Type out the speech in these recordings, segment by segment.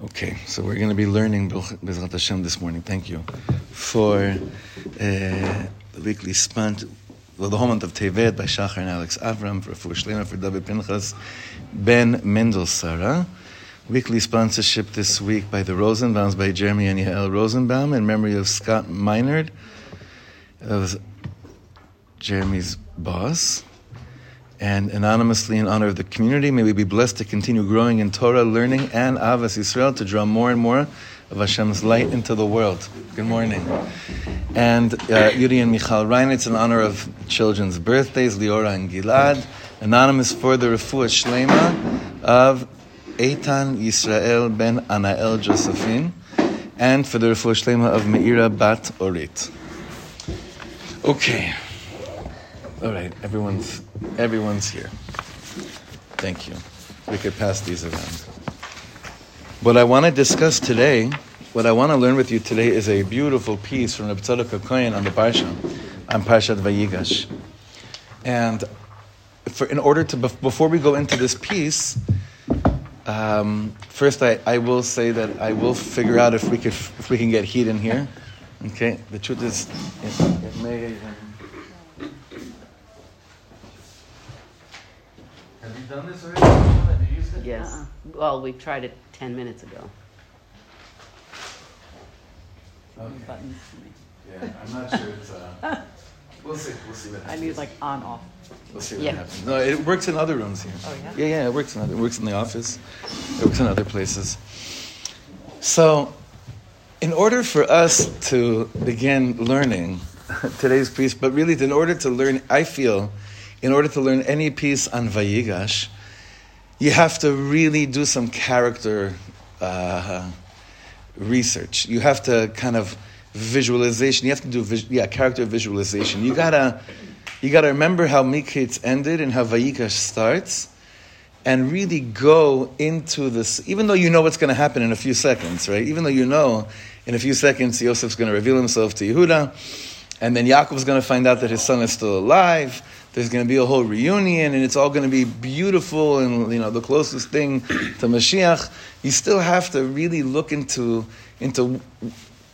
Okay, so we're going to be learning Bezrat Hashem this morning. Thank you for uh, the weekly spent, well, the whole month of Tevet by Shachar and Alex Avram, for Fur Shlema, for David Pinchas, Ben Mendel Sarah. Weekly sponsorship this week by the Rosenbaums, by Jeremy and Yael Rosenbaum, in memory of Scott Minard, of Jeremy's boss and anonymously in honor of the community. May we be blessed to continue growing in Torah, learning, and Ahavas Yisrael to draw more and more of Hashem's light into the world. Good morning. And uh, Yuri and Michal Reinitz in honor of children's birthdays, Leora and Gilad. Anonymous for the Refuah Shlema of Eitan Yisrael ben Anael Josephine. And for the Refuah Shlema of Meira Bat Orit. Okay. All right, everyone's everyone's here. Thank you. We could pass these around. What I want to discuss today, what I want to learn with you today, is a beautiful piece from Reb Tzadok Kohen on the Parsha, on Parshat Vayigash. And for, in order to, before we go into this piece, um, first I, I will say that I will figure out if we could if we can get heat in here. Okay, the truth is, it, it may. Done this already? Have you used it? Yes. Uh-uh. Well, we tried it 10 minutes ago. Okay. Buttons. Yeah, I'm not sure it's. Uh, we'll see. We'll see what happens. I need like on off. We'll see what yeah. happens. No, it works in other rooms here. Oh yeah. Yeah, yeah. It works in other. It works in the office. It works in other places. So, in order for us to begin learning today's piece, but really, in order to learn, I feel in order to learn any piece on Vayigash, you have to really do some character uh, research. You have to kind of visualization. You have to do yeah character visualization. You gotta you gotta remember how Miketz ended and how Vayigash starts, and really go into this. Even though you know what's going to happen in a few seconds, right? Even though you know in a few seconds Yosef's going to reveal himself to Yehuda, and then Yaakov's going to find out that his son is still alive there's going to be a whole reunion, and it's all going to be beautiful and you know the closest thing to Mashiach. You still have to really look into into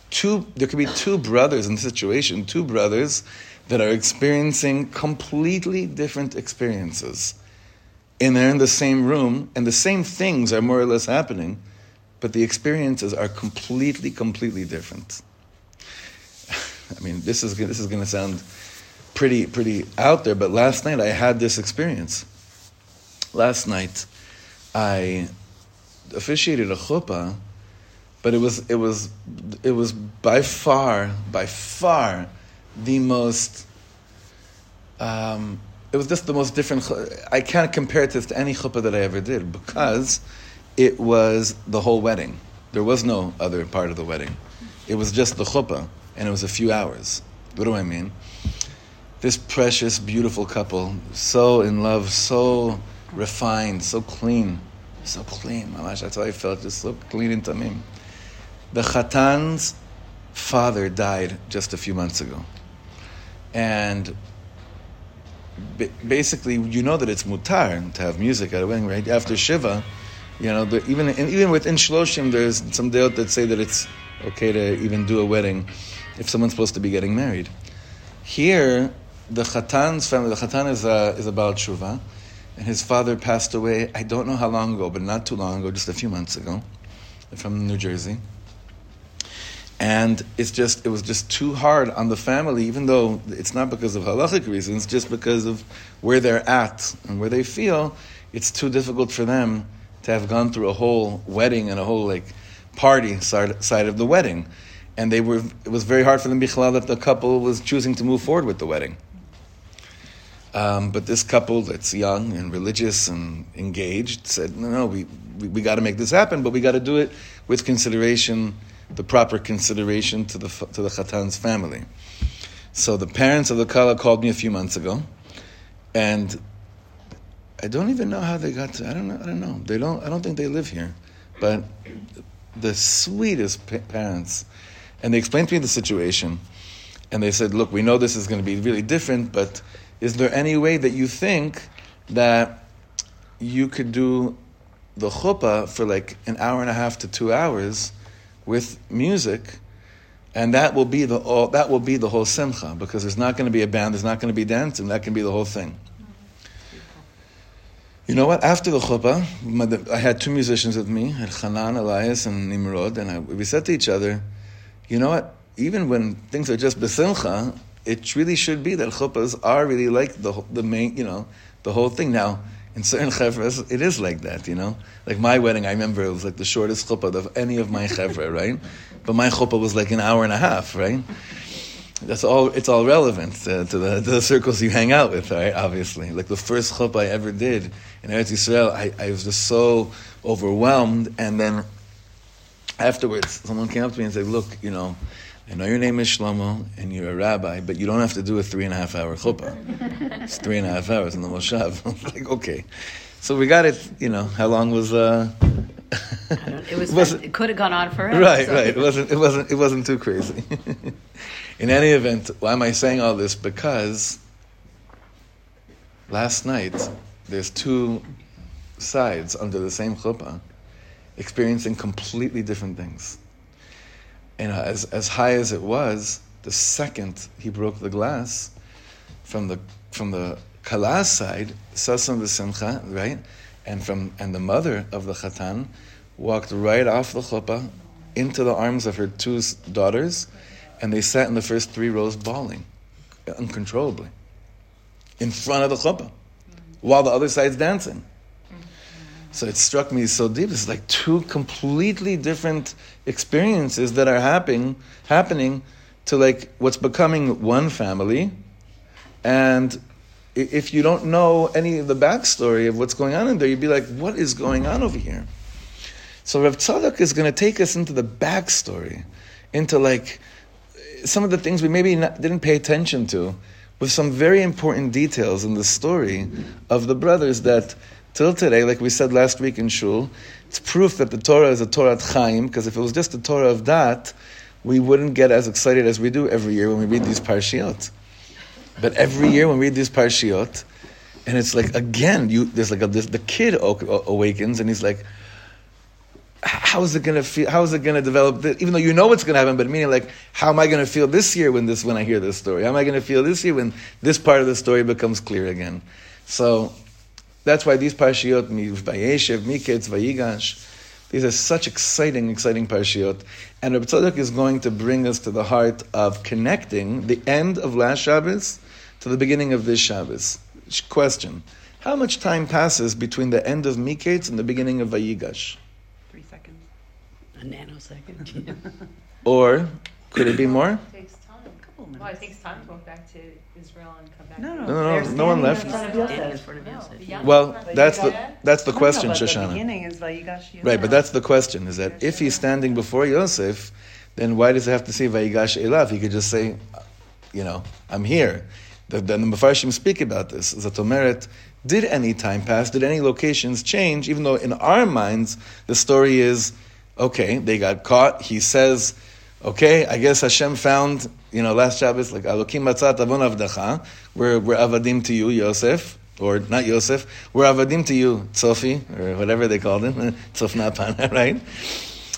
two. There could be two brothers in the situation, two brothers that are experiencing completely different experiences, and they're in the same room, and the same things are more or less happening, but the experiences are completely, completely different. I mean, this is this is going to sound pretty pretty out there. But last night I had this experience. Last night I officiated a chuppah, but it was it was it was by far by far the most. Um, it was just the most different. I can't compare this to any chuppah that I ever did because it was the whole wedding. There was no other part of the wedding. It was just the chuppah, and it was a few hours. What do I mean? This precious, beautiful couple, so in love, so refined, so clean, so clean. Mamash, that's how I felt, just so clean and tamim. The Chatan's father died just a few months ago. And basically, you know that it's mutar to have music at a wedding, right? After Shiva, you know, the, even even within Shloshim, there's some deot that say that it's okay to even do a wedding if someone's supposed to be getting married. Here, the Chatan's family, the Chatan is a, is a Baal Tshuva, and his father passed away, I don't know how long ago, but not too long ago, just a few months ago, from New Jersey. And it's just, it was just too hard on the family, even though it's not because of halachic reasons, just because of where they're at and where they feel, it's too difficult for them to have gone through a whole wedding and a whole like party side, side of the wedding. And they were, it was very hard for them, bichlal, that the couple was choosing to move forward with the wedding. Um, but this couple that's young and religious and engaged said, no, no, we, we, we got to make this happen, but we got to do it with consideration, the proper consideration to the, to the Khatan's family. So the parents of the Kala called me a few months ago, and I don't even know how they got to, I don't know, I don't know. They don't, I don't think they live here, but the sweetest pa- parents, and they explained to me the situation, and they said, look, we know this is going to be really different, but is there any way that you think that you could do the chuppah for like an hour and a half to two hours with music, and that will be the all, that will be the whole simcha because there's not going to be a band, there's not going to be dancing, that can be the whole thing. You know what? After the chuppah, I had two musicians with me, Hanan, Elias, and Nimrod, and I, we said to each other, you know what? Even when things are just besimcha, it really should be that chuppahs are really like the the main, you know, the whole thing. Now, in certain chevras, it is like that, you know. Like my wedding, I remember it was like the shortest chuppah of any of my chevra, right? But my chuppah was like an hour and a half, right? That's all. It's all relevant uh, to, the, to the circles you hang out with, right? Obviously, like the first chuppah I ever did in Eretz Yisrael, I, I was just so overwhelmed, and then afterwards, someone came up to me and said, "Look, you know." I know your name is Shlomo and you're a rabbi, but you don't have to do a three and a half hour chuppah. it's three and a half hours in the moshav. like, okay. So we got it, you know, how long was, uh, it was, it could have gone on forever. Right, so. right. It wasn't, it wasn't, it wasn't too crazy. in any event, why am I saying all this? Because last night, there's two sides under the same chuppah experiencing completely different things and as, as high as it was, the second he broke the glass from the from the kalas side, sasam v'simcha, right, and from and the mother of the chatan walked right off the chuppah into the arms of her two daughters, and they sat in the first three rows bawling uncontrollably in front of the chuppah, while the other side's dancing. So it struck me so deep. It's like two completely different experiences that are happening, happening to like what's becoming one family. And if you don't know any of the backstory of what's going on in there, you'd be like, what is going on over here? So Rav Tzadok is going to take us into the backstory, into like some of the things we maybe not, didn't pay attention to, with some very important details in the story of the brothers that Till today, like we said last week in Shul, it's proof that the Torah is a Torah Chaim, because if it was just a Torah of that, we wouldn't get as excited as we do every year when we read these parshiot. But every year when we read these parshiot, and it's like again, you there's like a, this, the kid awakens and he's like, how is it going to feel? How is it going to develop? Even though you know what's going to happen, but meaning like, how am I going to feel this year when this when I hear this story? How am I going to feel this year when this part of the story becomes clear again? So that's why these parshiot, Vayeshev, Miketz, Vayigash, these are such exciting, exciting parshiot. And Rabbi Tzadok is going to bring us to the heart of connecting the end of last Shabbos to the beginning of this Shabbos. Question. How much time passes between the end of Miketz and the beginning of Vayigash? Three seconds. A nanosecond. or could it be more? It takes time. Well, it takes time to go back to Israel and come back. No, no, No, no, no, no one left. In front of No, Yosef. the young Well, that's the that's the No, question, but The Shoshana. beginning is Vayigash Right, but that's the question: is that if he's standing before Yosef, then why does he have to say Vayigash Elav? He could just say, you know, I'm here. The, the, the Mefarshim speak about this. Zatomeret, did any time pass? Did any locations change? Even though in our minds the story is, okay, they got caught. He says, okay, I guess Hashem found, you know, last Shabbos, like Alokim Matzat Avon Avdacha, we're, we're avadim to you, Yosef, or not Yosef, we're avadim to you, Tzofi, or whatever they called him, Tzofnapana, right?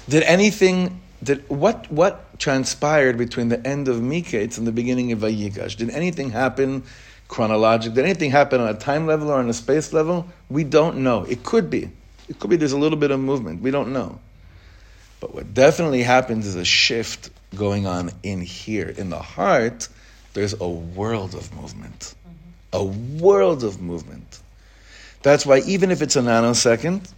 Did anything, did, what, what transpired between the end of Miketz and the beginning of Vayigash? Did anything happen chronologically? Did anything happen on a time level or on a space level? We don't know. It could be. It could be there's a little bit of movement. We don't know. But what definitely happens is a shift going on in here. In the heart, there's a world of movement. A world of movement. That's why even if it's a nanosecond,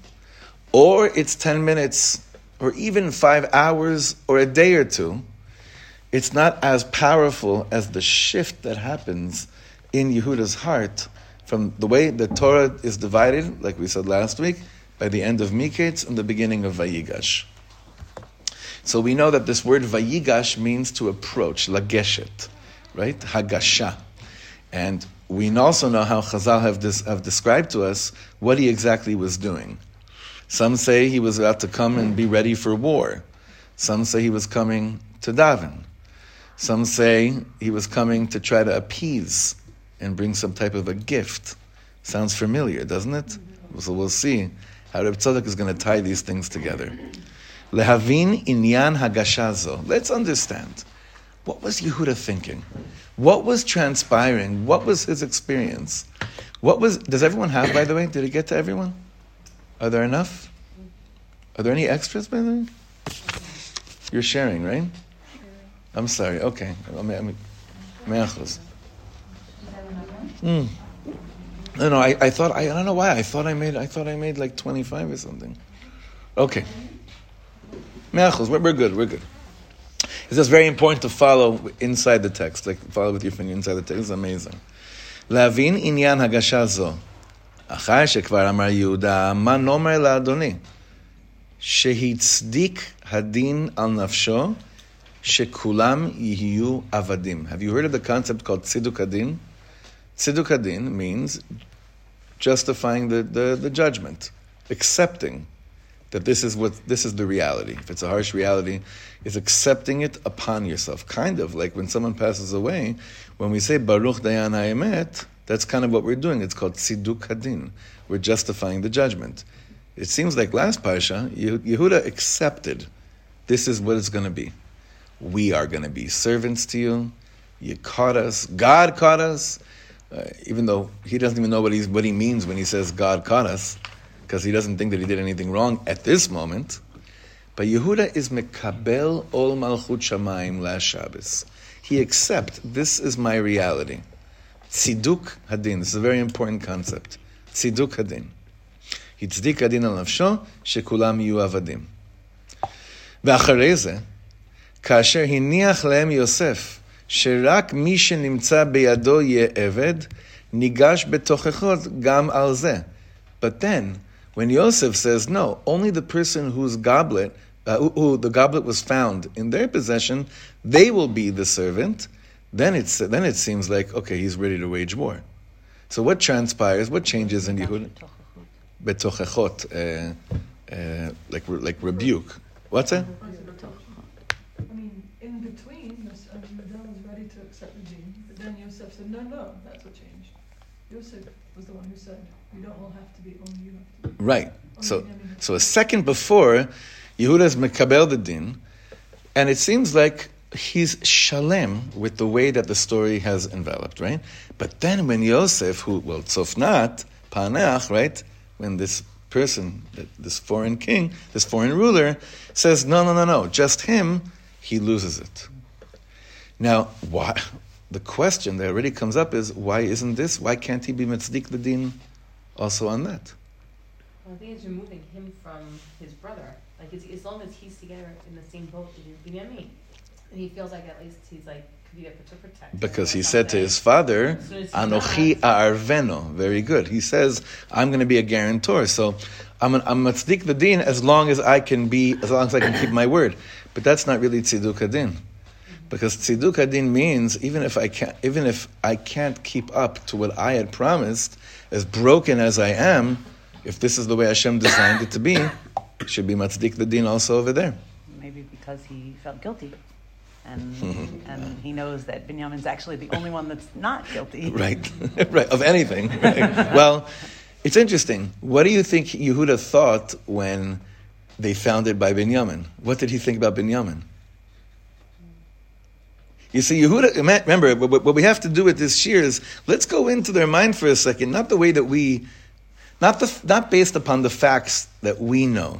or it's 10 minutes, or even five hours, or a day or two, it's not as powerful as the shift that happens in Yehuda's heart from the way the Torah is divided, like we said last week, by the end of Miketz and the beginning of Vayigash. So we know that this word Vayigash means to approach, lageshet, right? Hagasha. And we also know how Chazal have, have described to us what he exactly was doing. Some say he was about to come and be ready for war. Some say he was coming to daven. Some say he was coming to try to appease and bring some type of a gift. Sounds familiar, doesn't it? So we'll see How Reb Tzadok is going to tie these things together. Lehavin inyan hagashazo. Let's understand. What was Yehuda thinking? What was transpiring? What was his experience? What was? Does everyone have? By the way, did it get to everyone? Are there enough? Are there any extras? By the way, you're sharing, right? I'm sorry. Okay. Mm. No, no. I, I thought I, I don't know why. I thought I made. I thought I made like 25 or something. Okay. Me'achos. We're, we're good. We're good. It's just very important to follow inside the text, like follow with your finger inside the text. It's amazing. להבין עניין הגשה זו. אחר שכבר אמר יהודה, מה נאמר לאדוני? שהצדיק הדין על נפשו, שכולם יהיו עבדים. Have you heard of the concept called tziduk adin? Tziduk adin means justifying the, the, the judgment, accepting that this is what this is the reality. If it's a harsh reality, is accepting it upon yourself. Kind of like when someone passes away, when we say Baruch Dayan Haemet, that's kind of what we're doing. It's called Tziduk Hadin. We're justifying the judgment. It seems like last Parsha, Yehuda accepted this is what it's going to be. We are going to be servants to you. You caught us. God caught us. Uh, even though he doesn't even know what, what he means when he says God caught us because he doesn't think that he did anything wrong at this moment. But Yehuda is mekabel ol malchut shamayim last Shabbos. He accepts this is my reality. Tziduk hadin. This is a very important concept. Tziduk hadin. הצדיק הדין על נפשו שכולם יהיו עבדים. ואחרי זה, כאשר הניח להם יוסף שרק מי שנמצא בידו יהיה עבד, ניגש בתוכחות גם על זה. But then, when Yosef says, no, only the person whose goblet, uh, who, who, the goblet was found in their possession, they will be the servant, then, it's, then it seems like, okay, he's ready to wage war. So what transpires, what changes in Yehuda? Betochechot, uh, uh, like, like rebuke. What's that? I mean, in between, Yehuda was ready to accept the deen, but then Yosef said, no, no, that's what changed. Yosef was the one who said, we don't all have to be, only you have to be. Right. So, so a second before, Yehuda is mekabel the din, and it seems like he's shalem with the way that the story has enveloped, right? But then when Yosef, who, well, tzofnat, panach, right? When this person, this foreign king, this foreign ruler, says, no, no, no, no, just him, he loses it. Now, why? The question that already comes up is, why isn't this? Why can't he be mitzdik the din also on that? Well, I think it's removing him from his brother. Like, as long as he's together in the same boat with Binyamin, he feels like at least he's like to protect. Because he said to his father, "Anochi arveno." Very good. He says, "I'm going to be a guarantor." So I'm I'm matzdik the din as long as I can be, as long as I can keep my word. But that's not really tziduk din. Because tziduk adin means even if I can't, even if I can't keep up to what I had promised, as broken as I am, if this is the way Hashem designed it to be, it should be matzdik the din also over there. Maybe because he felt guilty. And, and he knows that Binyamin's actually the only one that's not guilty. Right, right, of anything. Right. well, it's interesting. What do you think Yehuda thought when they found it by Binyamin? What did he think about Binyamin? You see, Yehuda, remember, what we have to do with this shear is let's go into their mind for a second, not the way that we, not, the, not based upon the facts that we know.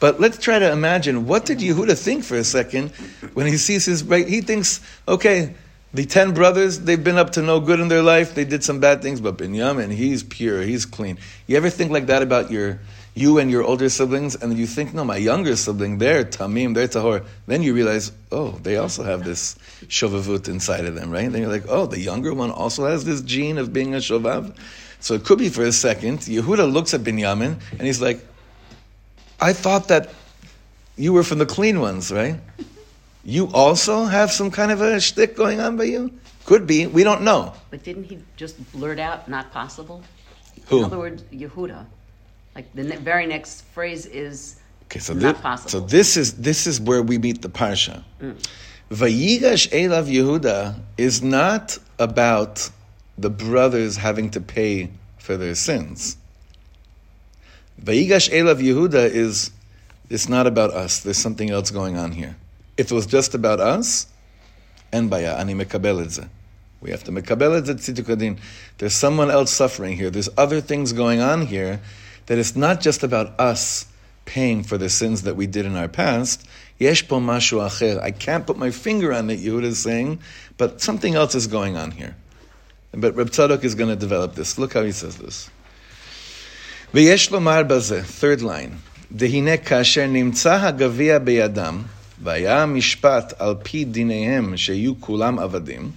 But let's try to imagine what did Yehuda think for a second when he sees his, right? He thinks, okay, the ten brothers, they've been up to no good in their life. They did some bad things, but Binyamin, he's pure, he's clean. You ever think like that about your you and your older siblings, and you think, no, my younger sibling, they're tamim, they're tahor. Then you realize, oh, they also have this shovavut inside of them, right? And then you're like, oh, the younger one also has this gene of being a shovav. So it could be for a second. Yehuda looks at Binyamin, and he's like, I thought that you were from the clean ones, right? You also have some kind of a shtick going on by you? Could be. We don't know. But didn't he just blurt out, not possible? Who? In other words, Yehuda. Like the ne- very next phrase is okay, so not this, possible. So this is this is where we meet the parsha. Mm. Vayigash Elav Yehuda is not about the brothers having to pay for their sins. Vayigash Elav Yehuda is, it's not about us. There's something else going on here. If it was just about us, en baya, ani mekabel et ze. We have to mekabel et ze tzitukadin. There's someone else suffering here. There's other things going on here that it's not just about us paying for the sins that we did in our past. Yesh po mashu acher. I can't put my finger on it, Yehuda is saying, but something else is going on here. But Reb Tzadok is going to develop this. Look how he says this. ויש לומר בזה, third line, דהנה כאשר נמצא הגביע בידם, והיה המשפט על פי דיניהם שיהיו כולם עבדים,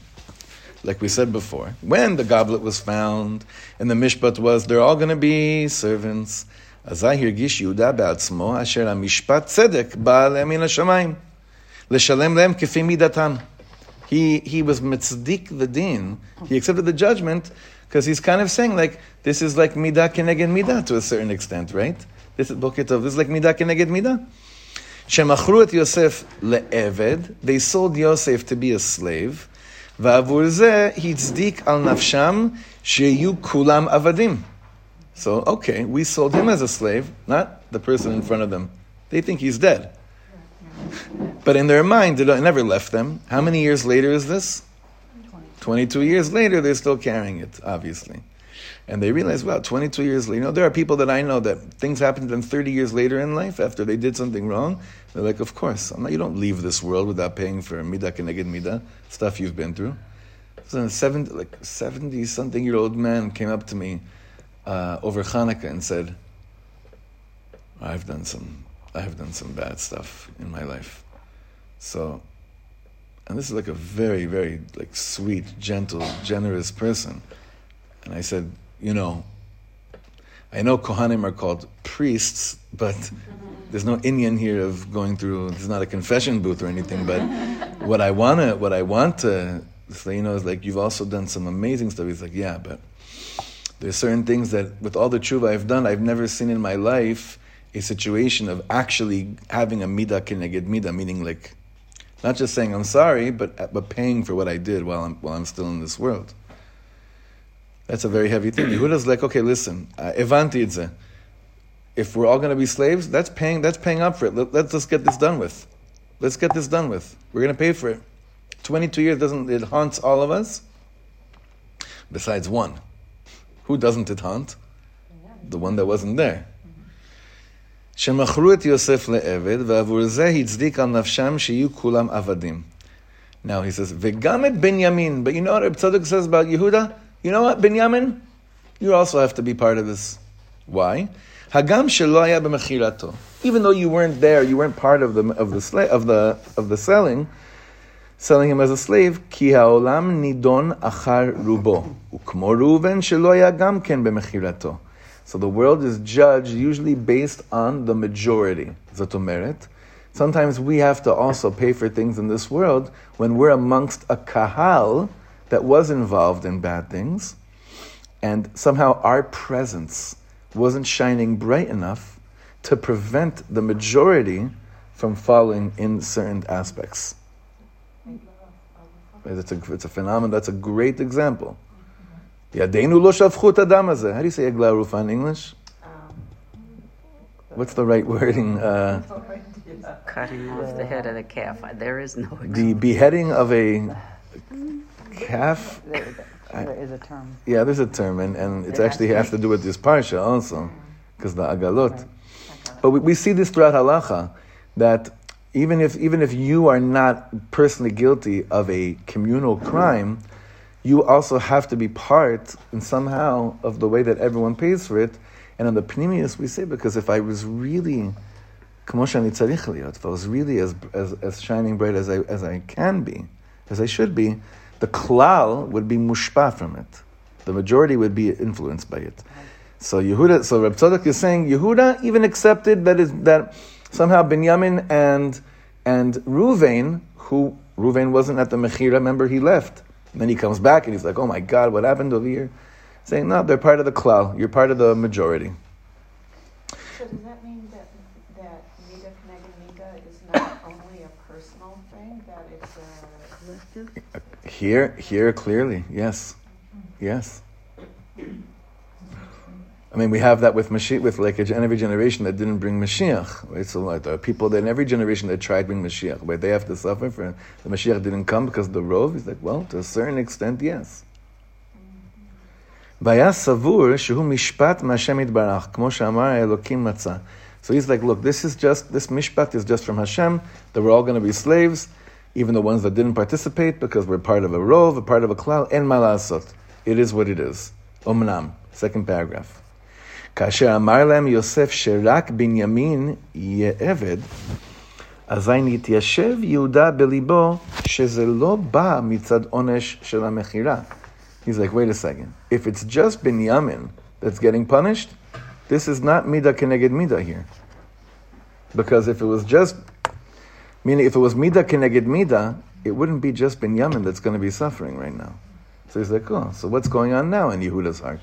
like we said before, when the goblet was found and the mishpat was, they're all going to be servants, אזי הרגיש יהודה בעצמו אשר המשפט צדק בא עליהם מן השמיים, לשלם להם כפי מידתם. He, he was mitzdik the din. He accepted the judgment because he's kind of saying like this is like midah keneged midah to a certain extent, right? This is boketov. This is like midah keneged midah. Shemachru et Yosef le'eved. They sold Yosef to be a slave. ועבור זה הצדיק על נפשם שיהיו כולם עבדים. So, okay, we sold him as a slave, not the person in front of them. They think he's dead. But in their mind, it never left them. How many years later is this? 22 years later, they're still carrying it, obviously. And they realize, wow, 22 years later, you know, there are people that I know that things happened to them 30 years later in life after they did something wrong. They're like, of course, not, you don't leave this world without paying for midah keneged midah, stuff you've been through. So a 70, like 70 something year old man came up to me uh, over Hanukkah and said, I've done some, I have done some bad stuff in my life. So and this is like a very, very like sweet, gentle, generous person. And I said, you know, I know Kohanim are called priests, but there's no inyan here of going through. There's not a confession booth or anything. But what I wanna, what I want to say, you know, is like you've also done some amazing stuff. He's like, yeah, but there's certain things that with all the tshuva I've done, I've never seen in my life a situation of actually having a midah keneged midah, meaning like not just saying I'm sorry, but, but paying for what I did while I'm, while I'm still in this world. That's a very heavy thing. Yehuda's like, okay, listen, uh, evanti If we're all going to be slaves, that's paying, that's paying up for it. Let, let's just get this done with. Let's get this done with. We're going to pay for it. 22 years doesn't, it haunts all of us. Besides one. Who doesn't it haunt? The one that wasn't there. שמכרו את יוסף לעבד, ועבור זה הצדיק על נפשם שיהיו כולם עבדים. Now he says, וגם את בנימין. But you know what Reb Tzadok says about Yehuda? You know what, Binyamin? You also have to be part of this. Why? Hagam. Even though you weren't there, you weren't part of the of the sla- of the of the selling, selling him as a slave. Ki haolam nidon achar rubo ukmo ruven gam ken. So the world is judged usually based on the majority. Zatomeret. Sometimes we have to also pay for things in this world when we're amongst a kahal that was involved in bad things, and somehow our presence wasn't shining bright enough to prevent the majority from falling in certain aspects. It's a, it's a phenomenon, that's a great example. How do you say Egla Arufa in English? Um, What's the right wording? Uh, Cutting off the head of the calf. There is no. Example. The beheading of a calf. There, there is a term. Yeah, there's a term, and, and it actually has to do with this parsha also, mm. because the agalot. But we, we see this throughout halacha that even if even if you are not personally guilty of a communal crime, you also have to be part and somehow of the way that everyone pays for it. And on the pnimius, we say, because if I was really, if I was really as, as, as shining bright as I, as I can be, as I should be, the klal would be mushpa from it. The majority would be influenced by it. So Yehuda, so Reb Tzadok is saying Yehuda even accepted that is that somehow Binyamin and and Ruvain, who Ruvain wasn't at the Mechira, remember he left. And then he comes back and he's like, oh my God, what happened over here? Saying, no, they're part of the klal. You're part of the majority. So does that mean that, that Mida Knega is not only a personal thing, that it's a collective? Here, here clearly, yes. Yes. I mean, we have that with Mashiach, with like a, gen- every generation that didn't bring Mashiach. Right? So like, there are people that in every generation that tried to bring Mashiach, but they have to suffer for the Mashiach didn't come because of the rov. He's like, well, to a certain extent, yes. והיה סבור שהוא משפט מהשם יתברך, כמו שאמר האלוקים מצא. So he's like, look, this is just, this mishpat is just from Hashem, that we're all going to be slaves, even the ones that didn't participate, because we're part of a rov, a part of a klal, en malasot. It is what it is. Omnam, second paragraph. כאשר אמר להם יוסף שרק בנימין יהיה עבד, אזי נתיישב יהודה בליבו שזה לא בא מצד עונש של המכירה. He's like, wait a second. If it's just Binyamin that's getting punished, this is not Mida Keneged Mida here. Because if it was just, meaning if it was Mida Keneged Mida, it wouldn't be just Binyamin that's going to be suffering right now. So he's like, oh, so what's going on now in Yehuda's heart?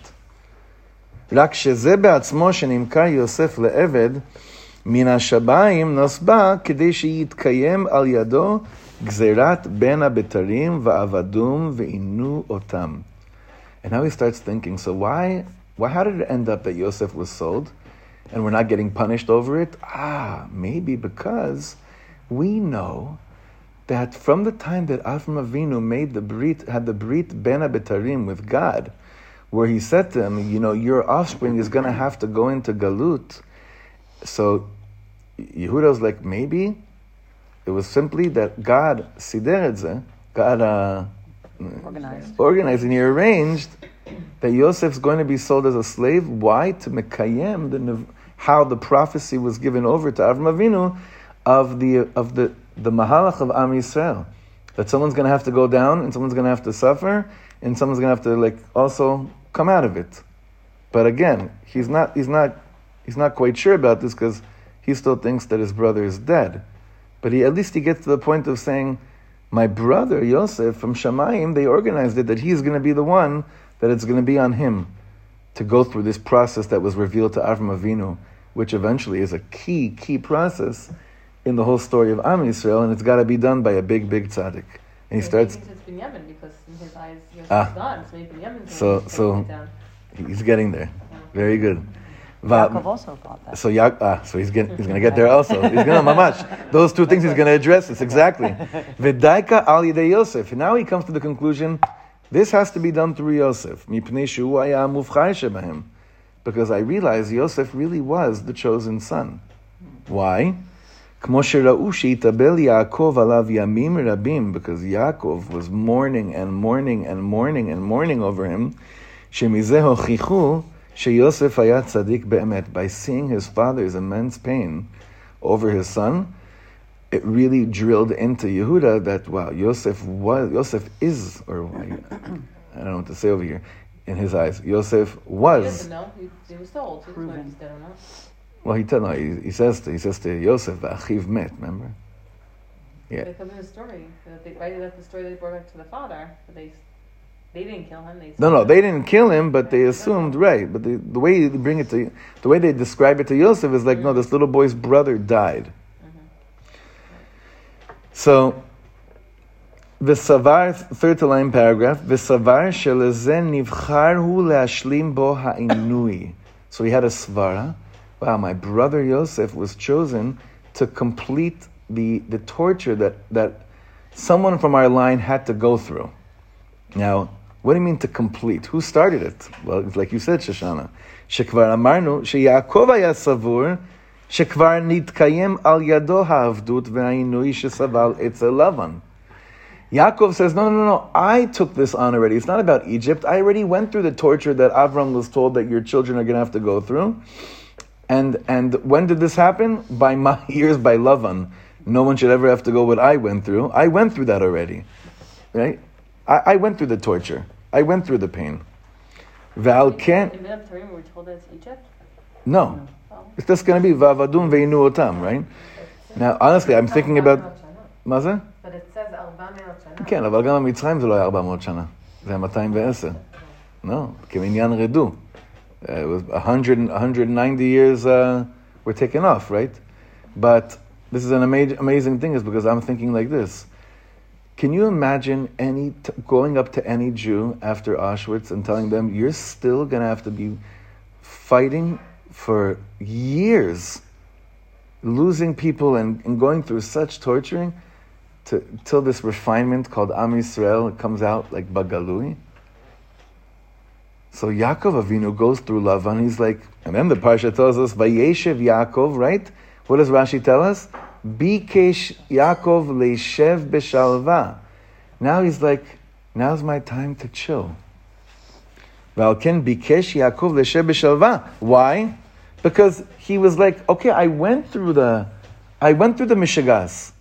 רק שזה בעצמו שנמכר יוסף לעבד, מן השמיים נוסבה כדי שיתקיים על ידו גזירת בין הבתרים ועבדום ועינו אותם. And now he starts thinking, so why, why, how did it end up that Yosef was sold and we're not getting punished over it? Ah, maybe because we know that from the time that Avram Avinu made the brit, had the brit ben abetarim with God, where he said to him, you know, your offspring is going to have to go into galut. So Yehuda was like, maybe it was simply that God sider God uh, Organized. organized and he arranged that Yosef's going to be sold as a slave. Why? To Mekayem, the, how the prophecy was given over to Avram Avinu of the, of the, the Mahalach of Am Yisrael. That someone's going to have to go down and someone's going to have to suffer and someone's going to have to like also come out of it. But again, he's not, he's not, he's not quite sure about this because he still thinks that his brother is dead. But he, at least he gets to the point of saying, my brother Yosef from Shamayim, they organized it that he's going to be the one that it's going to be on him to go through this process that was revealed to Avram Avinu, which eventually is a key, key process in the whole story of Am Yisrael, and it's got to be done by a big, big tzaddik. And he starts, He thinks it's Binyamin because in his eyes Yosef Ah. gone, so maybe Binyamin's the So- one so- down. he's getting there. Very good. Va- Yaakov also thought that. So Ya- ah, so he's getting, he's going to get there also. He's going to mamash. Those two things he's going to address this exactly. V'daika al yidei Yosef. Now he comes to the conclusion, this has to be done through Yosef. Mipnei shu haya muvchar shebahem. Because I realize Yosef really was the chosen son. Why? כמו שראו שהתאבל יעקב עליו ימים רבים, because Yaakov was mourning and mourning and mourning and mourning over him, שמזה הוכיחו שיוסף היה צדיק באמת. By seeing his father's immense pain over his son, it really drilled into Yehuda that, wow, Yosef was, Yosef is, or I don't know what to say over here, in his eyes, Yosef He was. doesn't know. He, he was told. He was Proven. just don't know. Well, he, tell, no, he, he says to, he says to Yosef, "Achiv met." Remember? Yeah. They come in the story. that They, right, that's the story they brought back to the father. But they, they didn't kill him. They No, no, they didn't kill him, but they assumed right. But the, the way they bring it to, the way they describe it to Yosef is like, no, this little boy's brother died. So, וסבר, third to line paragraph, וסבר שלזה נבחר הוא להשלים בו העינוי. So he had a svara. Wow, my brother Yosef was chosen to complete the, the torture that, that someone from our line had to go through. Now, what do you mean to complete? Who started it? Well, it's like you said, Shoshana. שכבר אמרנו שיעקב היה סבור שכבר נתקיים על ידו העבדות והעינוי שסבל אצל לבן. Yaakov says, no, no, no, no, I took this on already. It's not about Egypt. I already went through the torture that Avram was told that your children are going to have to go through. And, and when did this happen? By my ears, by Lavan. No one should ever have to go what I went through. I went through that already. Right? I, I went through the torture. I went through the pain. Val ken In Middle Tarim, we were told that it's Egypt. no. It's just going to be Vavadun ve'inu otam, right? Now, honestly, I'm thinking about... מה זה? But it says 400 שנה. כן, אבל גם במצרים זה לא היה 400 שנה. זה היה 210. No, כמניין רדו. Uh, it was 100, 190 years uh, were taken off, right? But this is an ama- amazing thing is because I'm thinking like this. Can you imagine any t- going up to any Jew after Auschwitz and telling them you're still going to have to be fighting for years, losing people and, and going through such torturing to, till this refinement called Am Yisrael comes out like Bagalui. So Yaakov Avinu goes through Lavan. He's like, and then the parsha tells us, Vayeshev Yaakov, right? What does Rashi tell us? Bikesh Yaakov leishev beshalva. Now he's like, now's my time to chill. Valken bikesh Yaakov leishev beshalva. Why? Because he was like, okay, I went through the, I went through the Mishagas.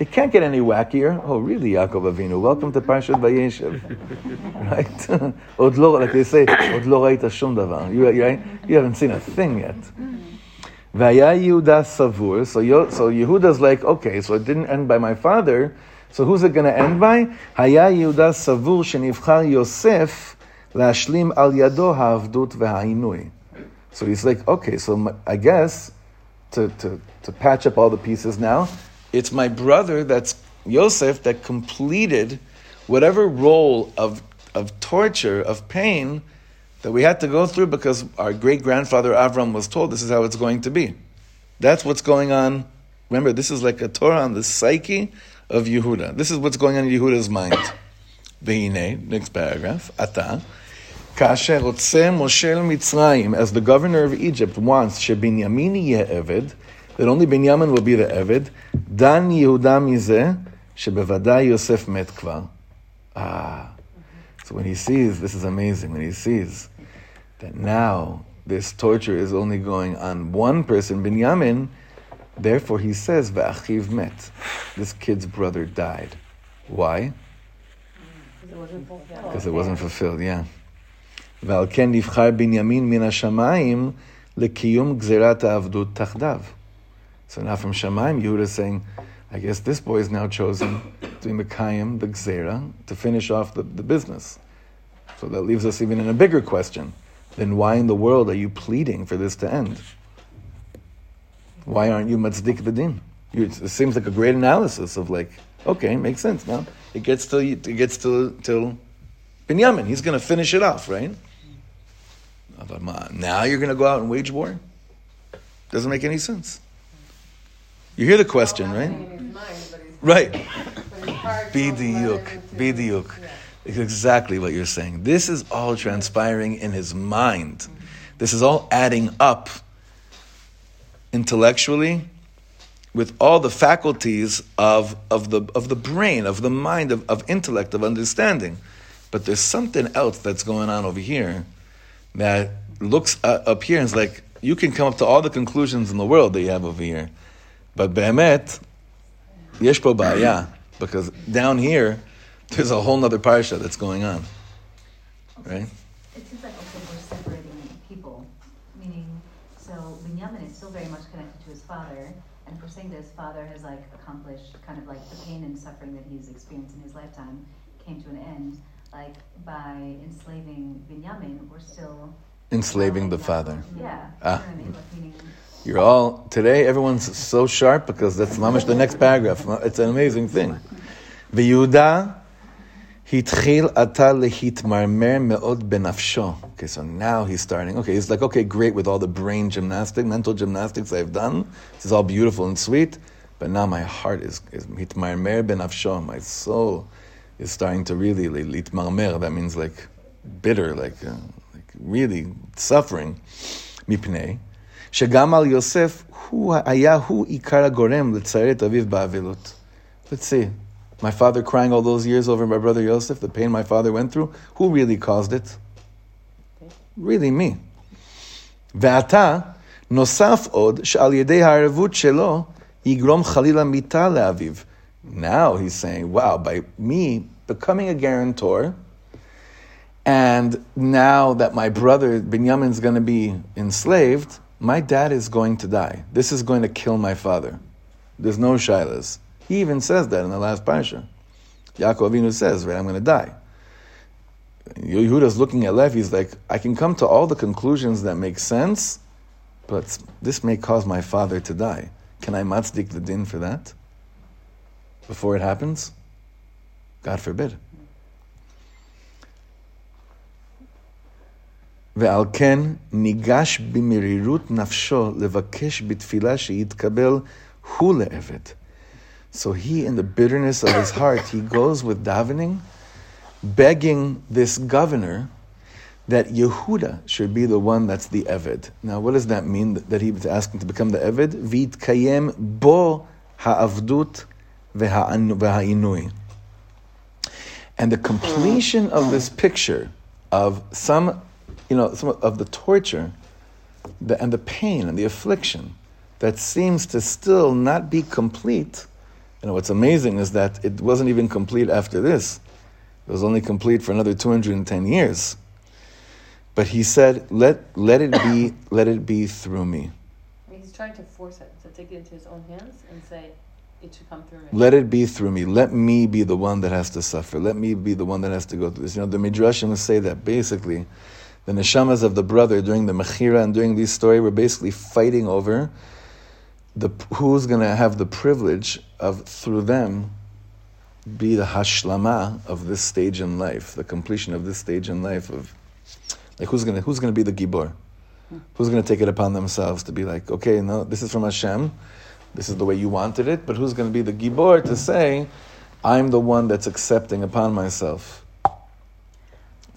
It can't get any wackier. Oh, really, Yaakov Avinu? Welcome to Parshat Vayeshev. right? Od lo, like they say, Od lo raita shum davar. You, you, you haven't seen a thing yet. Vaya Yehuda savur. So, so Yehuda's like, okay, so it didn't end by my father. So who's it going to end by? Haya Yehuda savur shenivchar Yosef lashlim al yado ha'avdut ve'ha'inui. So he's like, okay, so I guess to, to, to patch up all the pieces now, it's my brother that's Yosef that completed whatever role of, of torture, of pain that we had to go through because our great grandfather Avram was told this is how it's going to be. That's what's going on. Remember, this is like a Torah on the psyche of Yehuda. This is what's going on in Yehuda's mind. Vehine, next paragraph, Ata. Kasher Otse Moshel Mitzrayim, as the governor of Egypt wants Shebinyamin Eved, that only Binyamin will be the Eved, Dan Yehuda Mizeh, Shebevadai Yosef Met Kvar. Ah. So when he sees, this is amazing, when he sees that now this torture is only going on one person, Binyamin, therefore he says, V'achiv met. This kid's brother died. Why? Because it wasn't fulfilled, yeah. ועל כן נבחר בנימין מן השמיים לקיום גזירת העבדות תחדיו. So now from Shemaim, Yehuda is saying, I guess this boy is now chosen to be Mekayim, the Gzera, to finish off the, the business. So that leaves us even in a bigger question. Then why in the world are you pleading for this to end? Why aren't you Matzdik the Din? it seems like a great analysis of like, okay, makes sense now. It gets to it gets to till Binyamin. He's going to finish it off, right? Now you're going to go out and wage war? Doesn't make any sense. You hear the question, right? Right. Bediyuk. Be the yuk. Exactly what you're saying. This is all transpiring in his mind. This is all adding up intellectually with all the faculties of, of, the, of the brain, of the mind, of, of intellect, of understanding. But there's something else that's going on over here that looks uh, up here and is like, you can come up to all the conclusions in the world that you have over here. But be'emet, yesh po ba'aya, because down here, there's a whole other parsha that's going on. Right? It seems like also we're separating people, meaning, so Binyamin is still very much connected to his father, and if we're saying that his father has like accomplished kind of like the pain and suffering that he's experienced in his lifetime came to an end, like by enslaving Binyamin, we're still enslaving the father. Yeah. Ah. You're all today. Everyone's so sharp because that's mamish the next paragraph. It's an amazing thing. V'Yehuda hitchil ata lehitmarmer meod benafsho. Okay, so now he's starting. Okay, he's like, okay, great with all the brain gymnastics, mental gymnastics I've done. This is all beautiful and sweet, but now my heart is is hitmarmer benafsho. My soul is starting to really litmarmer. That means like bitter, like uh, like really suffering. Mipnei. שגם על יוסף הוא היה הוא עיקר הגורם לצייר את אביו באבלות. Let's see. My father crying all those years over my brother Yosef, the pain my father went through, who really caused it? Really me. ועתה נוסף עוד שעל ידי הערבות שלו יגרום חלילה מיתה לאביו. Now he's saying, wow, by me becoming a guarantor, and now that my brother Binyamin's going to be enslaved, my dad is going to die. This is going to kill my father. There's no shilas. He even says that in the last parsha. Yaakov Avinu says, right, I'm going to die. Yehuda's looking at Levi, he's like, I can come to all the conclusions that make sense, but this may cause my father to die. Can I matzdik the din for that? Before it happens? God forbid. ועל כן ניגש במרירות נפשו לבקש בתפילה שיתקבל הוא לעבד. So he, in the bitterness of his heart, he goes with davening, begging this governor that Yehuda should be the one that's the Eved. Now, what does that mean that he was asking to become the Eved? V'itkayem bo ha'avdut v'ha'inui. And the completion of this picture of some, you know, some of the torture the, and the pain and the affliction that seems to still not be complete. You know, what's amazing is that it wasn't even complete after this. It was only complete for another 210 years. But he said, let, let it be, let it be through me. He's trying to force it, to take it into his own hands and say, it should come through me. Let it be through me. Let me be the one that has to suffer. Let me be the one that has to go through this. You know, the Midrashim say that basically the neshamas of the brother during the Mechira and during this story were basically fighting over the who's going to have the privilege of, through them, be the hashlama of this stage in life, the completion of this stage in life of, like, who's going to, who's to be the gibor? Who's going to take it upon themselves to be like, okay, no, this is from Hashem, this is the way you wanted it, but who's going to be the gibor to say, I'm the one that's accepting upon myself.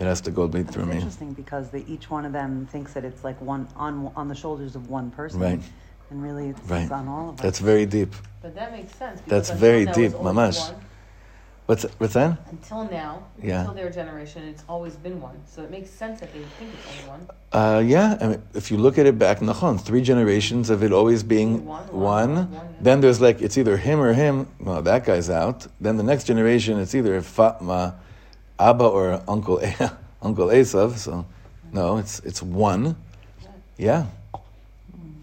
It has to go be through It's me. interesting because they, each one of them thinks that it's like one on on the shoulders of one person, Right. And really, it's, Right. it's on all of us. That's very deep. But that makes sense. That's very now, it's deep, always mamash. one. What's what's that? Until now, Yeah. until their generation, it's always been one. So it makes sense that they think it's only one. Uh, yeah, I mean, if you look at it back, nachon, three generations of it always being One, one. one, one, yeah. Then there's like it's either him or him. Well, that guy's out. Then the next generation, it's either Fatma, Abba, or Uncle Uncle Esav. So, no, it's it's one. Yeah.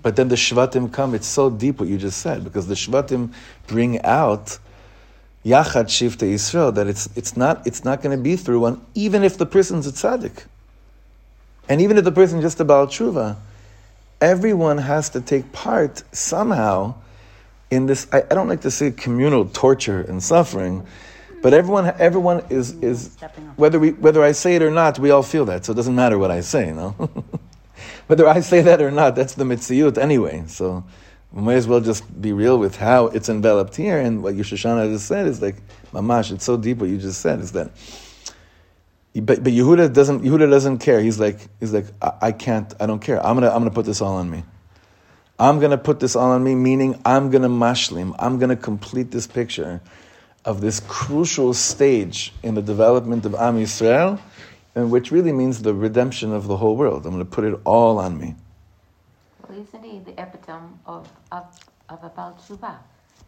But then the Shvatim come. It's so deep what you just said because the Shvatim bring out Yachad Shivtei Yisrael that it's it's not it's not going to be through one even if the person's a tzaddik. And even if the person just a baal tshuva, everyone has to take part somehow in this. I, I don't like to say communal torture and suffering, but everyone everyone is is whether we whether I say it or not, we all feel that. So it doesn't matter what I say, no. whether I say that or not, that's the mitziyut anyway. So we may as well just be real with how it's enveloped here. And what Shoshana just said is like, mamash, it's so deep what you just said is that but, but Yehuda doesn't Yehuda doesn't care. He's like he's like I, I can't I don't care. I'm gonna I'm gonna put this all on me. I'm gonna put this all on me, meaning I'm gonna mashlim. I'm gonna complete this picture of this crucial stage in the development of Am Yisrael, and which really means the redemption of the whole world. I'm gonna put it all on me. Well, isn't he the epitome of, of, of a Baal Tshuva?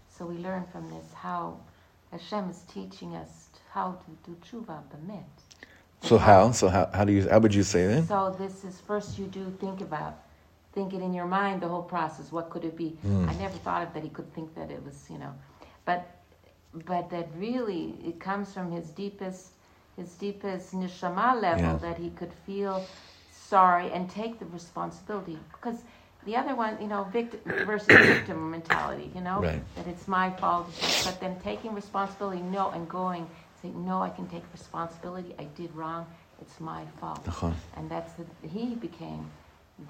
So we learn from this how Hashem is teaching us how to do Tshuva b'met. So how? So how, how do you how would you say that? So this is first you do think about, think it in your mind, the whole process. What could it be? Hmm. I never thought of that he could think that it was, you know, but but that really it comes from his deepest his deepest neshama level Yeah. that he could feel sorry and take the responsibility because the other one, you know, victim versus victim mentality, you know, Right. that it's my fault, but then taking responsibility, no, and going, saying, no, I can take responsibility. I did wrong. It's my fault. Nachon. And that's the, he became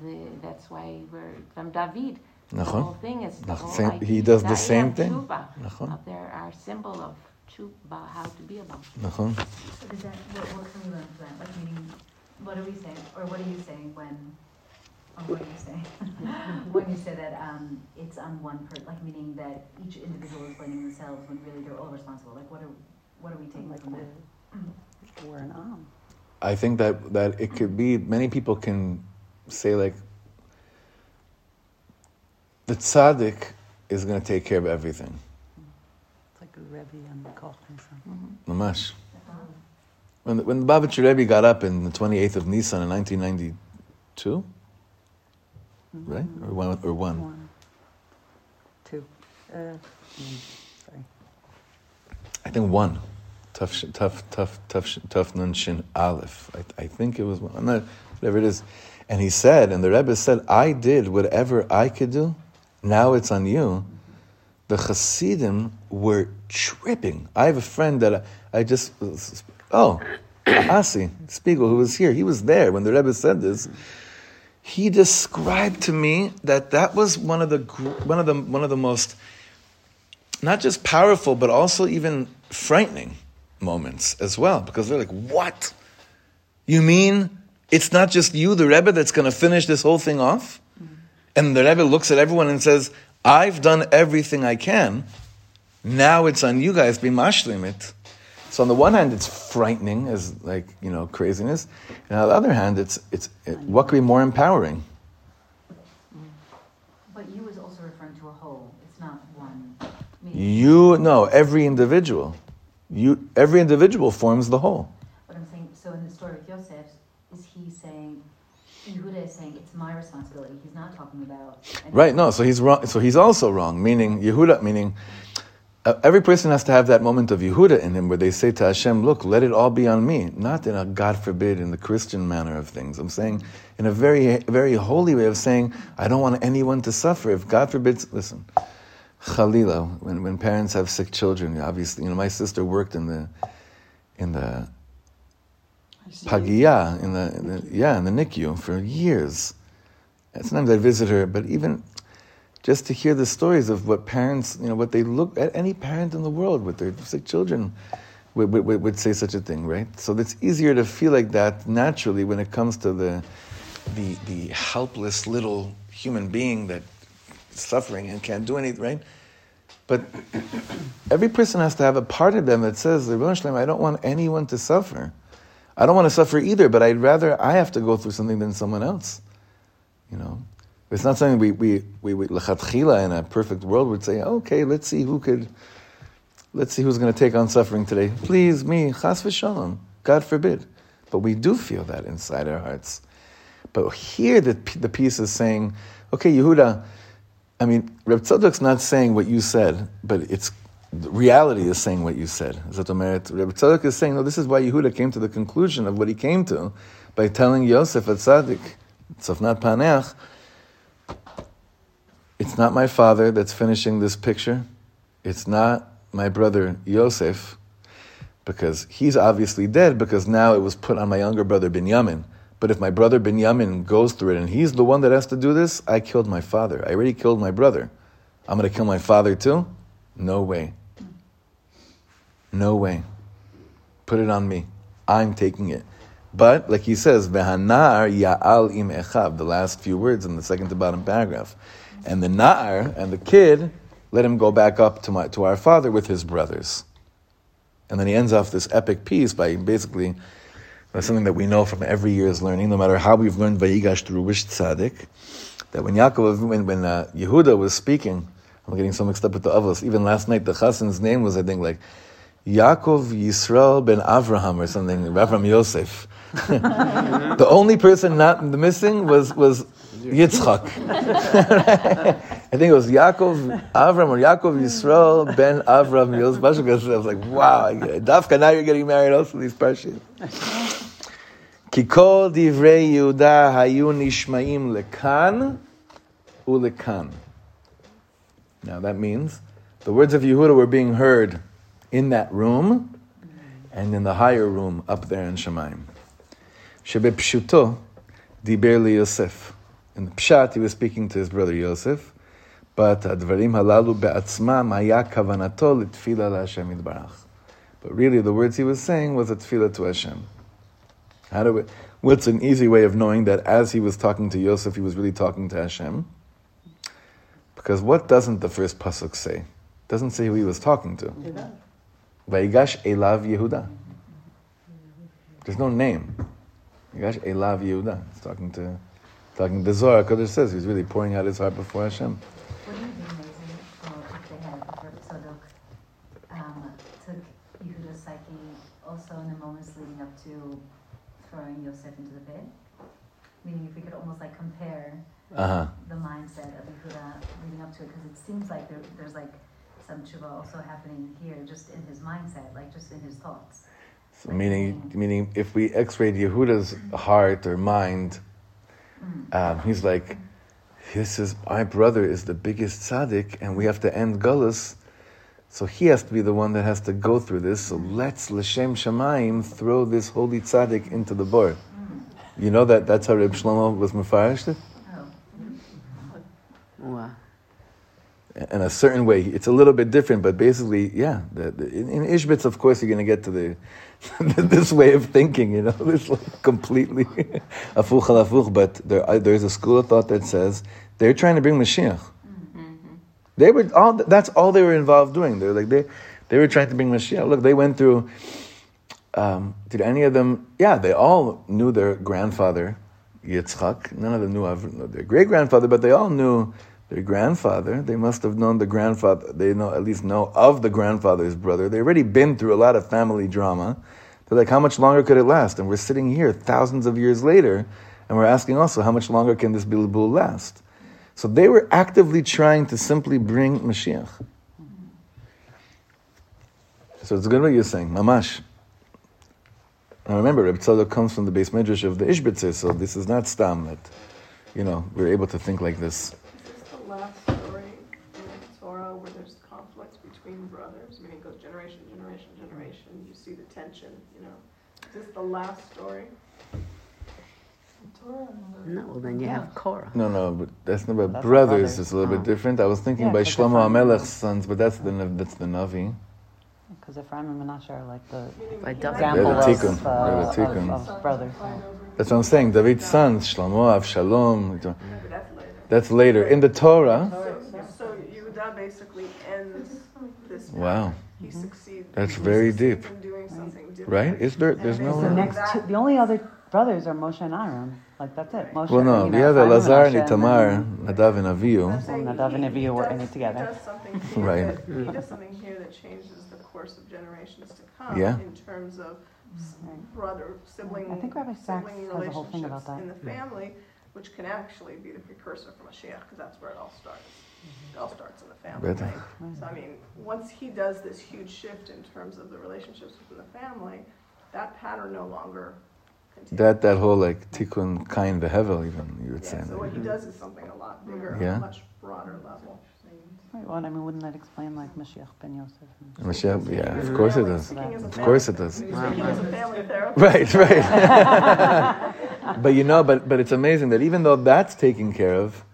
the. That's why we're from David. The Nachon. whole thing is the Nach- whole same- idea he does the that, same yeah, thing. tshuva. Nachon. There are symbol of tshuva, how to be about. Nachon? So does that, what, what can we learn from that? Like, meaning, what are we saying, or what are you saying when, or what are you saying? When you say that, um, it's on one per, like, meaning that each individual is blaming themselves when really they're all responsible, like, what are, what are we taking like from that? we're, we're an am. I think that, that it could be, many people can say, like, the tzaddik is going to take care of everything. It's like a Rebbe and the Koch and something. Mamash. When the, when the Babich Rebbe got up in the 28th of Nisan in 1992, right? Or one? Or one. One, two. Uh, mm, sorry. I think one. Tof, tof, tof, tof, tof nun shin aleph. I, I think it was one. I'm not, whatever it is. And he said, and the Rebbe said, I did whatever I could do. Now it's on you. The Hasidim were tripping. I have a friend that I, I just, oh, Asi Spiegel, who was here, he was there when the Rebbe said this. He described to me that that was one of the one of the one of the most not just powerful but also even frightening moments as well because they're like, "What? You mean it's not just you, the Rebbe, that's going to finish this whole thing off?" And the Rebbe looks at everyone and says, "I've done everything I can. Now it's on you guys. Be mashlim it." So on the one hand, it's frightening as like you know craziness, and on the other hand, it's it's it, what could be more empowering? But you is also referring to a whole. It's not one. Meaning, You no every individual, you every individual forms the whole. But I'm saying, so in the story with Yosef, is he saying, Yehuda is saying it's my responsibility. He's not talking about. Right? No, so he's wrong. So he's also wrong. Meaning Yehuda, meaning uh, every person has to have that moment of Yehuda in him where they say to Hashem, "Look, let it all be on me." Not in a God forbid in the Christian manner of things. I'm saying in a very very holy way of saying, "I don't want anyone to suffer." If God forbids, listen. Khalila, when, when parents have sick children, obviously, you know, my sister worked in the, in the Pagia, in the, in the yeah, in the NICU for years. And sometimes I visit her, but even just to hear the stories of what parents, you know, what they look at any parent in the world with their sick children would, would, would say such a thing, right? So it's easier to feel like that naturally when it comes to the, the, the helpless little human being that is suffering and can't do anything, right? But every person has to have a part of them that says, I don't want anyone to suffer. I don't want to suffer either, but I'd rather I have to go through something than someone else. You know, it's not something we we we, we in a perfect world would say. Okay, let's see who could. Let's see who's going to take on suffering today. Please, me, chas v'shalom. God forbid. But we do feel that inside our hearts. But here, the the piece is saying, okay, Yehuda. I mean, Reb Tzadok's not saying what you said, but it's reality is saying what you said. Omeret, Tzadok is saying, no, this is why Yehuda came to the conclusion of what he came to by telling Yosef at Tzaddik, Paneach, it's not my father that's finishing this picture. It's not my brother Yosef, because he's obviously dead, because now it was put on my younger brother Binyamin. But if my brother Binyamin goes through it and he's the one that has to do this, I killed my father. I already killed my brother. I'm going to kill my father too? No way. No way. Put it on me. I'm taking it. But, like he says, ya'al im echav, the last few words in the second to bottom paragraph. And the na'ar and the kid, let him go back up to, my, to our father with his brothers. And then he ends off this epic piece by basically that's something that we know from every year's learning, no matter how we've learned Vayigash through Tzaddik, that when Yaakov, when, when uh, Yehuda was speaking, I'm getting so mixed up with the Avos, even last night the Chassan's name was, I think, like Yaakov Yisrael ben Avraham or something, Avraham Yosef. the only person not missing was, was Yitzchak. I think it was Yaakov Avram or Yaakov Yisrael ben Avram Yosef. I was like, wow, Dafka, now you're getting married also these parshas. כי כל דברי יהודה היו נשמעים לכאן ולכאן. Now that means the words of Yehuda were being heard in that room and in the higher room up there in Shamayim. Shebepshuto diber li Yosef. In the Pshat, he was speaking to his brother Yosef, but advarim halalu בעצמם היה כוונתו לתפילה להשם יתברך. But really, the words he was saying was a tefila to Hashem. How do we, what's an easy way of knowing that as he was talking to Yosef, he was really talking to Hashem? Because what doesn't the first pasuk say? It doesn't say who he was talking to. Vayigash Elav Yehuda. There's no name. Vayigash Elav Yehuda. It's talking to, talking to Zohar. Kodesh says he's really pouring out his heart before Hashem. Wouldn't it be amazing well, if they had if Reb Tzadok um, took Yehuda's psyche also in the moments leading up to throwing Yosef into the pit? Meaning, if we could almost like compare Uh-huh. the mindset of Yehuda leading up to it, because it seems like there, there's like some tshuva also happening here, just in his mindset, like just in his thoughts. So meaning, meaning, if we X-rayed Yehuda's heart or mind, mm. um, he's like, "This is my brother is the biggest tzaddik, and we have to end gullus. So he has to be the one that has to go through this. So mm. let's L'Shem Shamayim throw this holy tzaddik into the bor. Mm. You know that that's how Reb Shlomo was mafarish it? Oh. Wow. In a certain way. It's a little bit different, but basically, yeah. The, the, in, Ishbitz, of course, you're going to get to the this way of thinking, you know, this like completely afuch al afuch. But there, uh, there's a school of thought that says they're trying to bring Mashiach. They were all. That's all they were involved doing. They're like they, they were trying to bring Mashiach. Look, they went through. Um, did any of them? Yeah, they all knew their grandfather, Yitzchak. None of them knew their great grandfather, but they all knew their grandfather. They must have known the grandfather. They know at least know of the grandfather's brother. They already been through a lot of family drama. They're like, how much longer could it last? And we're sitting here thousands of years later, and we're asking also, how much longer can this bilbul last? So they were actively trying to simply bring Mashiach. So it's good what you're saying, mamash. Now remember, Reb Tzadok comes from the beis medrash of the Ishbitzer, so this is not stam that, you know, we're able to think like this. Is this the last story in the Torah where there's conflicts between brothers? I mean, it goes generation, generation, generation. You see the tension, you know. Is this the last story? Torah and the- No, well, then you have Korah. No, no, but that's not about That's brothers. brothers. It's a little Oh. bit different. I was thinking Yeah, by Shlomo that's not- Amelech's sons, but that's the that's the Navi. Because Ephraim and Menashe are like the By He double. might example They're of, uh, the of, of brothers. Fight That's what I'm saying. David's sons, Shlomo, Avshalom. No, but that's later. That's later in the Torah. So, so Yehuda basically ends this. path. Wow, He mm-hmm. succeeds. That's he very succeeds deep. in doing something different. right? Is there? There's And no. The next two, the only other brothers are Moshe and Aaron. Like that's it. Moshe. Well, no, you we know, have Ephraim Elazar and Menashe, Itamar, Nadav and Avihu. I'm Nadav and Avihu were in it together. He does something here Right. that, he does something here that changes the course of generations to come. Yeah. In terms of Right. brother, sibling, I think Rabbi Sacks sibling has a whole thing about that. in the family, which can actually be the precursor for Mashiach, because that's where it all starts. It all starts in the family, right? So I mean, once he does this huge shift in terms of the relationships within the family, that pattern no longer continues. That that whole like tikkun kain behevel even you would say. Yeah, so what he mm-hmm. does is something a lot bigger, Yeah. a much broader level. Right, well, I mean, wouldn't that explain like Mashiach ben Yosef? and- Mashiach, yeah, of course it does. Speaking as a Of course it does. Speaking a family therapist. Right, right. but you know, but but it's amazing that even though that's taken care of,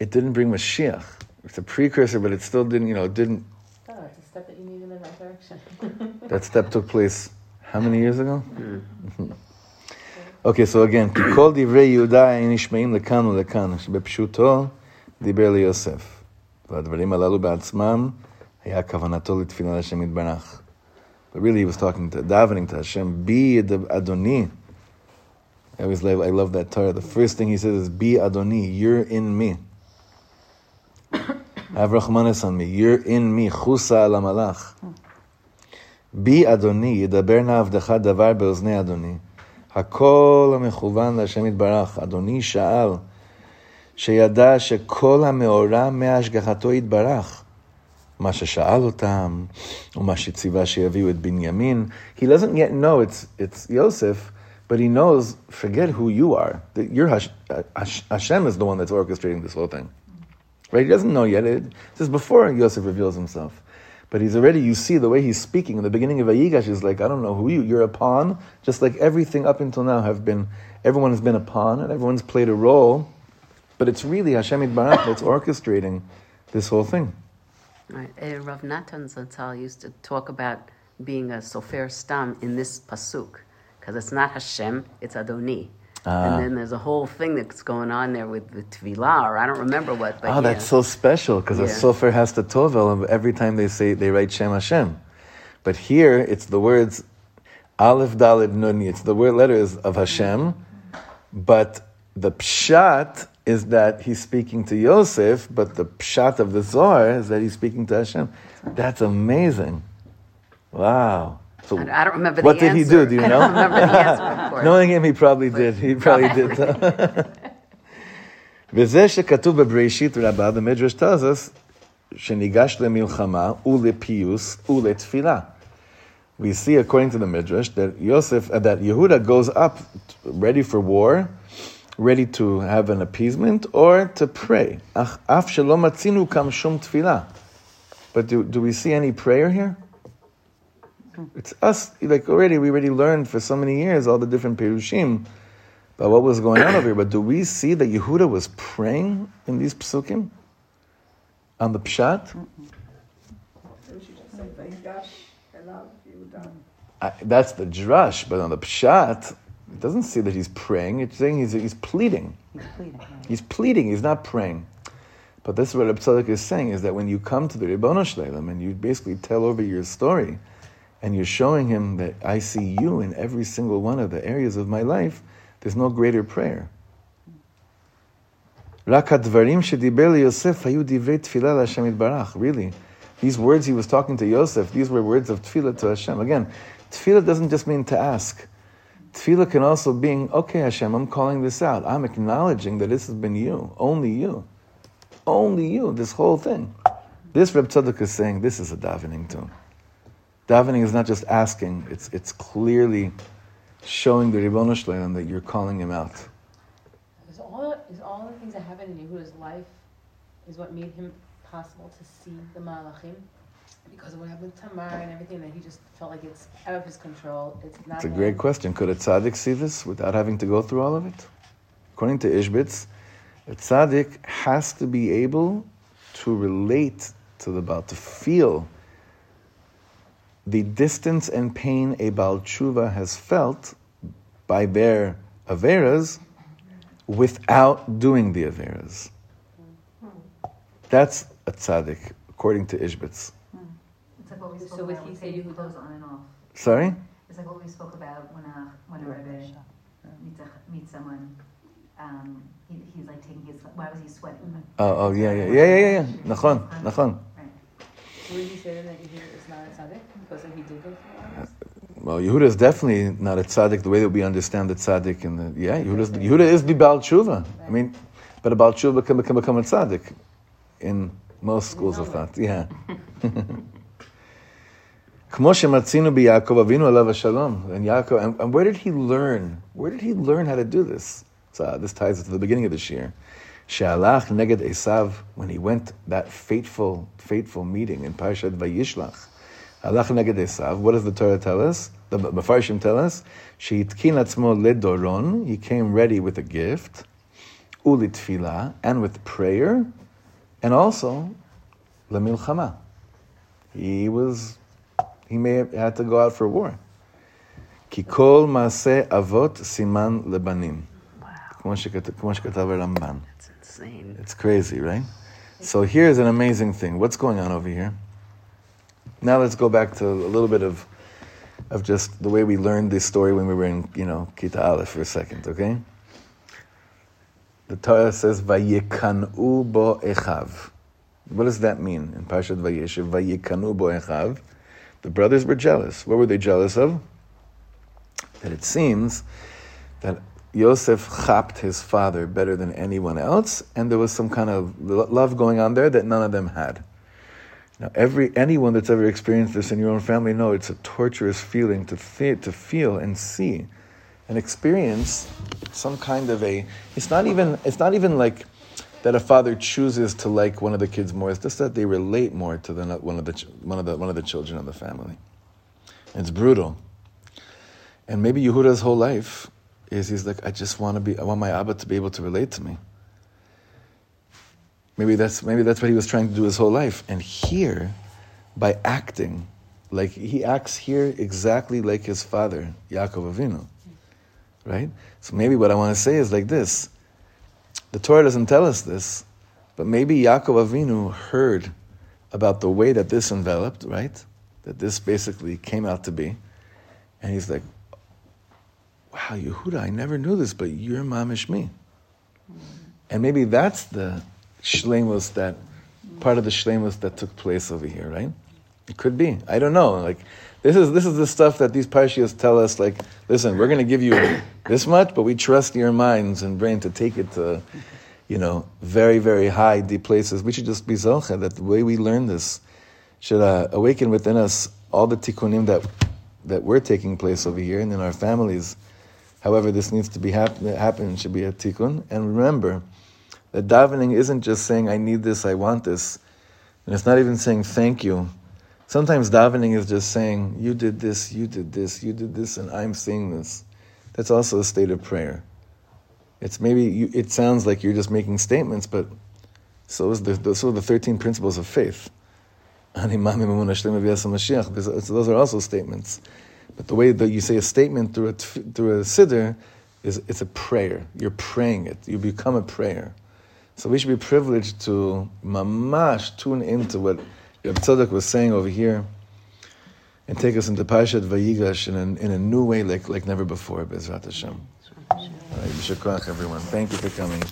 it didn't bring Mashiach. It's a precursor, but it still didn't. You know, it didn't. Oh, it's a step that you need in the right direction. That step took place how many years ago? okay, so again, כי כל דברי יהודה נשמעים לכאן ולכאן, שבפשוטו דיבר ליוסף. והדברים הללו בעצמם היה כוונתו לתפילה לשם יתברך. But really he was talking to, davening to Hashem, be Adoni. I always love, I love that Torah. The first thing he says is, be Adoni, you're in me. Have Rahmanis on me, you're in me, chusa al malach. בי אדוני, ידבר נא עבדך דבר באוזני אדוני. הכל המכוון להשם יתברך. אדוני שאל, שידע שכל המאורע מהשגחתו יתברך. מה ששאל אותם, ומה שציווה שיביאו את בנימין. He doesn't yet know it's, it's Yosef, but he knows, forget who you are. That you're Hash, Hash, Hashem is the one that's orchestrating this whole thing. Right? He doesn't know yet. It, this is before Yosef reveals himself. But he's already, you see the way he's speaking in the beginning of Vayigash is like, I don't know who you, you're a pawn, just like everything up until now have been, everyone has been a pawn and everyone's played a role, but it's really Hashem Yitbarach that's orchestrating this whole thing. Right. Eh, Rav Natan Zatzal used to talk about being a sofer stam in this pasuk, because it's not Hashem, it's Adoni. Ah. And then there's a whole thing that's going on there with the Tvilah, or I don't remember what. But oh, yeah. that's so special because a Yeah. sofer has to tovel every time they say, they write Shem Hashem. But here it's the words Aleph Dalid Nun, it's the word letters of Hashem, but the pshat is that he's speaking to Yosef, but the pshat of the Zohar is that he's speaking to Hashem. That's amazing. Wow. So I, don't remember what the did he do? Do you I know? don't remember the answer, of course. Knowing him, he probably did. He probably did. וזה שכתוב בבראשית רבה, the Midrash tells us, שניגש למלחמה ולפיוס ולתפילה. We see, according to the Midrash, that Yosef, uh, that Yehuda goes up ready for war, ready to have an appeasement or to pray. אך אף שלא מצינו כאן שום תפילה. But do, do we see any prayer here? It's us, like already, we already learned for so many years all the different Perushim about what was going on over here. But do we see that Yehuda was praying in these psukim? On the pshat? Didn't you just say, "Vayigash elav Yehuda"? I, that's the drush, but on the pshat, it doesn't say that he's praying. It's saying he's, he's pleading. He's pleading. right. He's pleading. He's not praying. But this is what Reb Tzadok is saying: is that when you come to the Ribbono Shel Olam and you basically tell over your story, and you're showing him that I see you in every single one of the areas of my life, there's no greater prayer. Really, these words he was talking to Yosef, these were words of tefillah to Hashem. Again, tefillah doesn't just mean to ask. Tefillah can also be, okay, Hashem, I'm calling this out. I'm acknowledging that this has been you, only you, only you, this whole thing. This Reb Tzadok is saying, this is a davening too. Davening is not just asking; it's it's clearly showing the Ribbono Shel Olam that you're calling him out. Is all is all the things that happened in Yehuda's life is what made him possible to see the Malachim? Because of what happened with Tamar and everything that he just felt like it's out of his control. It's not It's a him. great question. Could a tzaddik see this without having to go through all of it? According to Ishbitz, a tzaddik has to be able to relate to the Baal, to feel the distance and pain a Baal Tshuva has felt by their Averas without doing the Averas. That's a tzaddik, according to Ishbitz. It's like what we So spoke would he with say taking Yehuda- on and off. Sorry? It's like what we spoke about when a when a rebbe meets, a, meets someone. Um, he, he's like taking his. Why was he sweating? Oh, oh yeah, yeah, yeah, yeah, yeah, yeah. Nachon, nachon. Right. Would you say that Yehuda is not a tzaddik because he did go through all this? Well, Yehuda is definitely not a tzaddik the way that we understand the tzaddik. And the, yeah, Yehuda is, Yehuda is the Baal Tshuva. I mean, but a Baal Tshuva can, can become a tzaddik in most schools of thought. Yeah. כמו שמצינו ביעקב אבינו עליו השלום. And Yaakov, and, and where did he learn? Where did he learn how to do this? So uh, this ties it to the beginning of this year. שהלך נגד עשיו, when he went that fateful, fateful meeting in Parashat Vayishlach. הלך נגד עשיו, what does the Torah tell us? The Mefarshim tell us, שהתקין עצמו לדורון, he came ready with a gift, ולתפילה, and with prayer, and also למלחמה. He was, he may have had to go out for war. כי כל מעשה אבות סימן לבנים. כמו שכת- כמו שכתב הרמב"ן. Insane. It's crazy, right? So here's an amazing thing. What's going on over here? Now let's go back to a little bit of, of just the way we learned this story when we were in, you know, Kita Aleph for a second, okay? The Torah says, "Vayikanu bo echav." What does that mean in Parshat Vayeshev? Vayikanu bo echav. The brothers were jealous. What were they jealous of? That it seems that Yosef chapped his father better than anyone else, and there was some kind of love going on there that none of them had. Now, every anyone that's ever experienced this in your own family know it's a torturous feeling to fe- to feel and see and experience some kind of a. It's not even. It's not even like that a father chooses to like one of the kids more. It's just that they relate more to the, one of the one of the one of the children of the family. It's brutal. And maybe Yehuda's whole life is he's like, I just want to be, I want my Abba to be able to relate to me. Maybe that's maybe that's what he was trying to do his whole life. And here, by acting, like he acts here exactly like his father, Yaakov Avinu. Right? So maybe what I want to say is like this. The Torah doesn't tell us this, but maybe Yaakov Avinu heard about the way that this enveloped, right? That this basically came out to be. And he's like, wow, Yehuda, I never knew this, but you're mamish me. And maybe that's the shlemus that, part of the shlemus that took place over here, right? It could be. I don't know. Like, this is this is the stuff that these parshias tell us. Like, listen, we're going to give you this much, but we trust your minds and brain to take it to, you know, very very high deep places. We should just be zocha that the way we learn this should uh, awaken within us all the tikkunim that that were taking place over here and in our families. However, this needs to be happen, happen should be a tikkun. And remember that davening isn't just saying, I need this, I want this. And it's not even saying thank you. Sometimes davening is just saying, You did this, you did this, you did this, and I'm seeing this. That's also a state of prayer. It's maybe, you, it sounds like you're just making statements, but so is the, so are the 13 principles of faith. Those are also statements. But the way that you say a statement through a, through a siddur is it's a prayer. You're praying it. You become a prayer. So we should be privileged to mamash tune into what Reb was saying over here and take us into Parshat Vayigash in a, in a new way like, like never before, Bezrat Hashem. All right, everyone. Thank you for coming.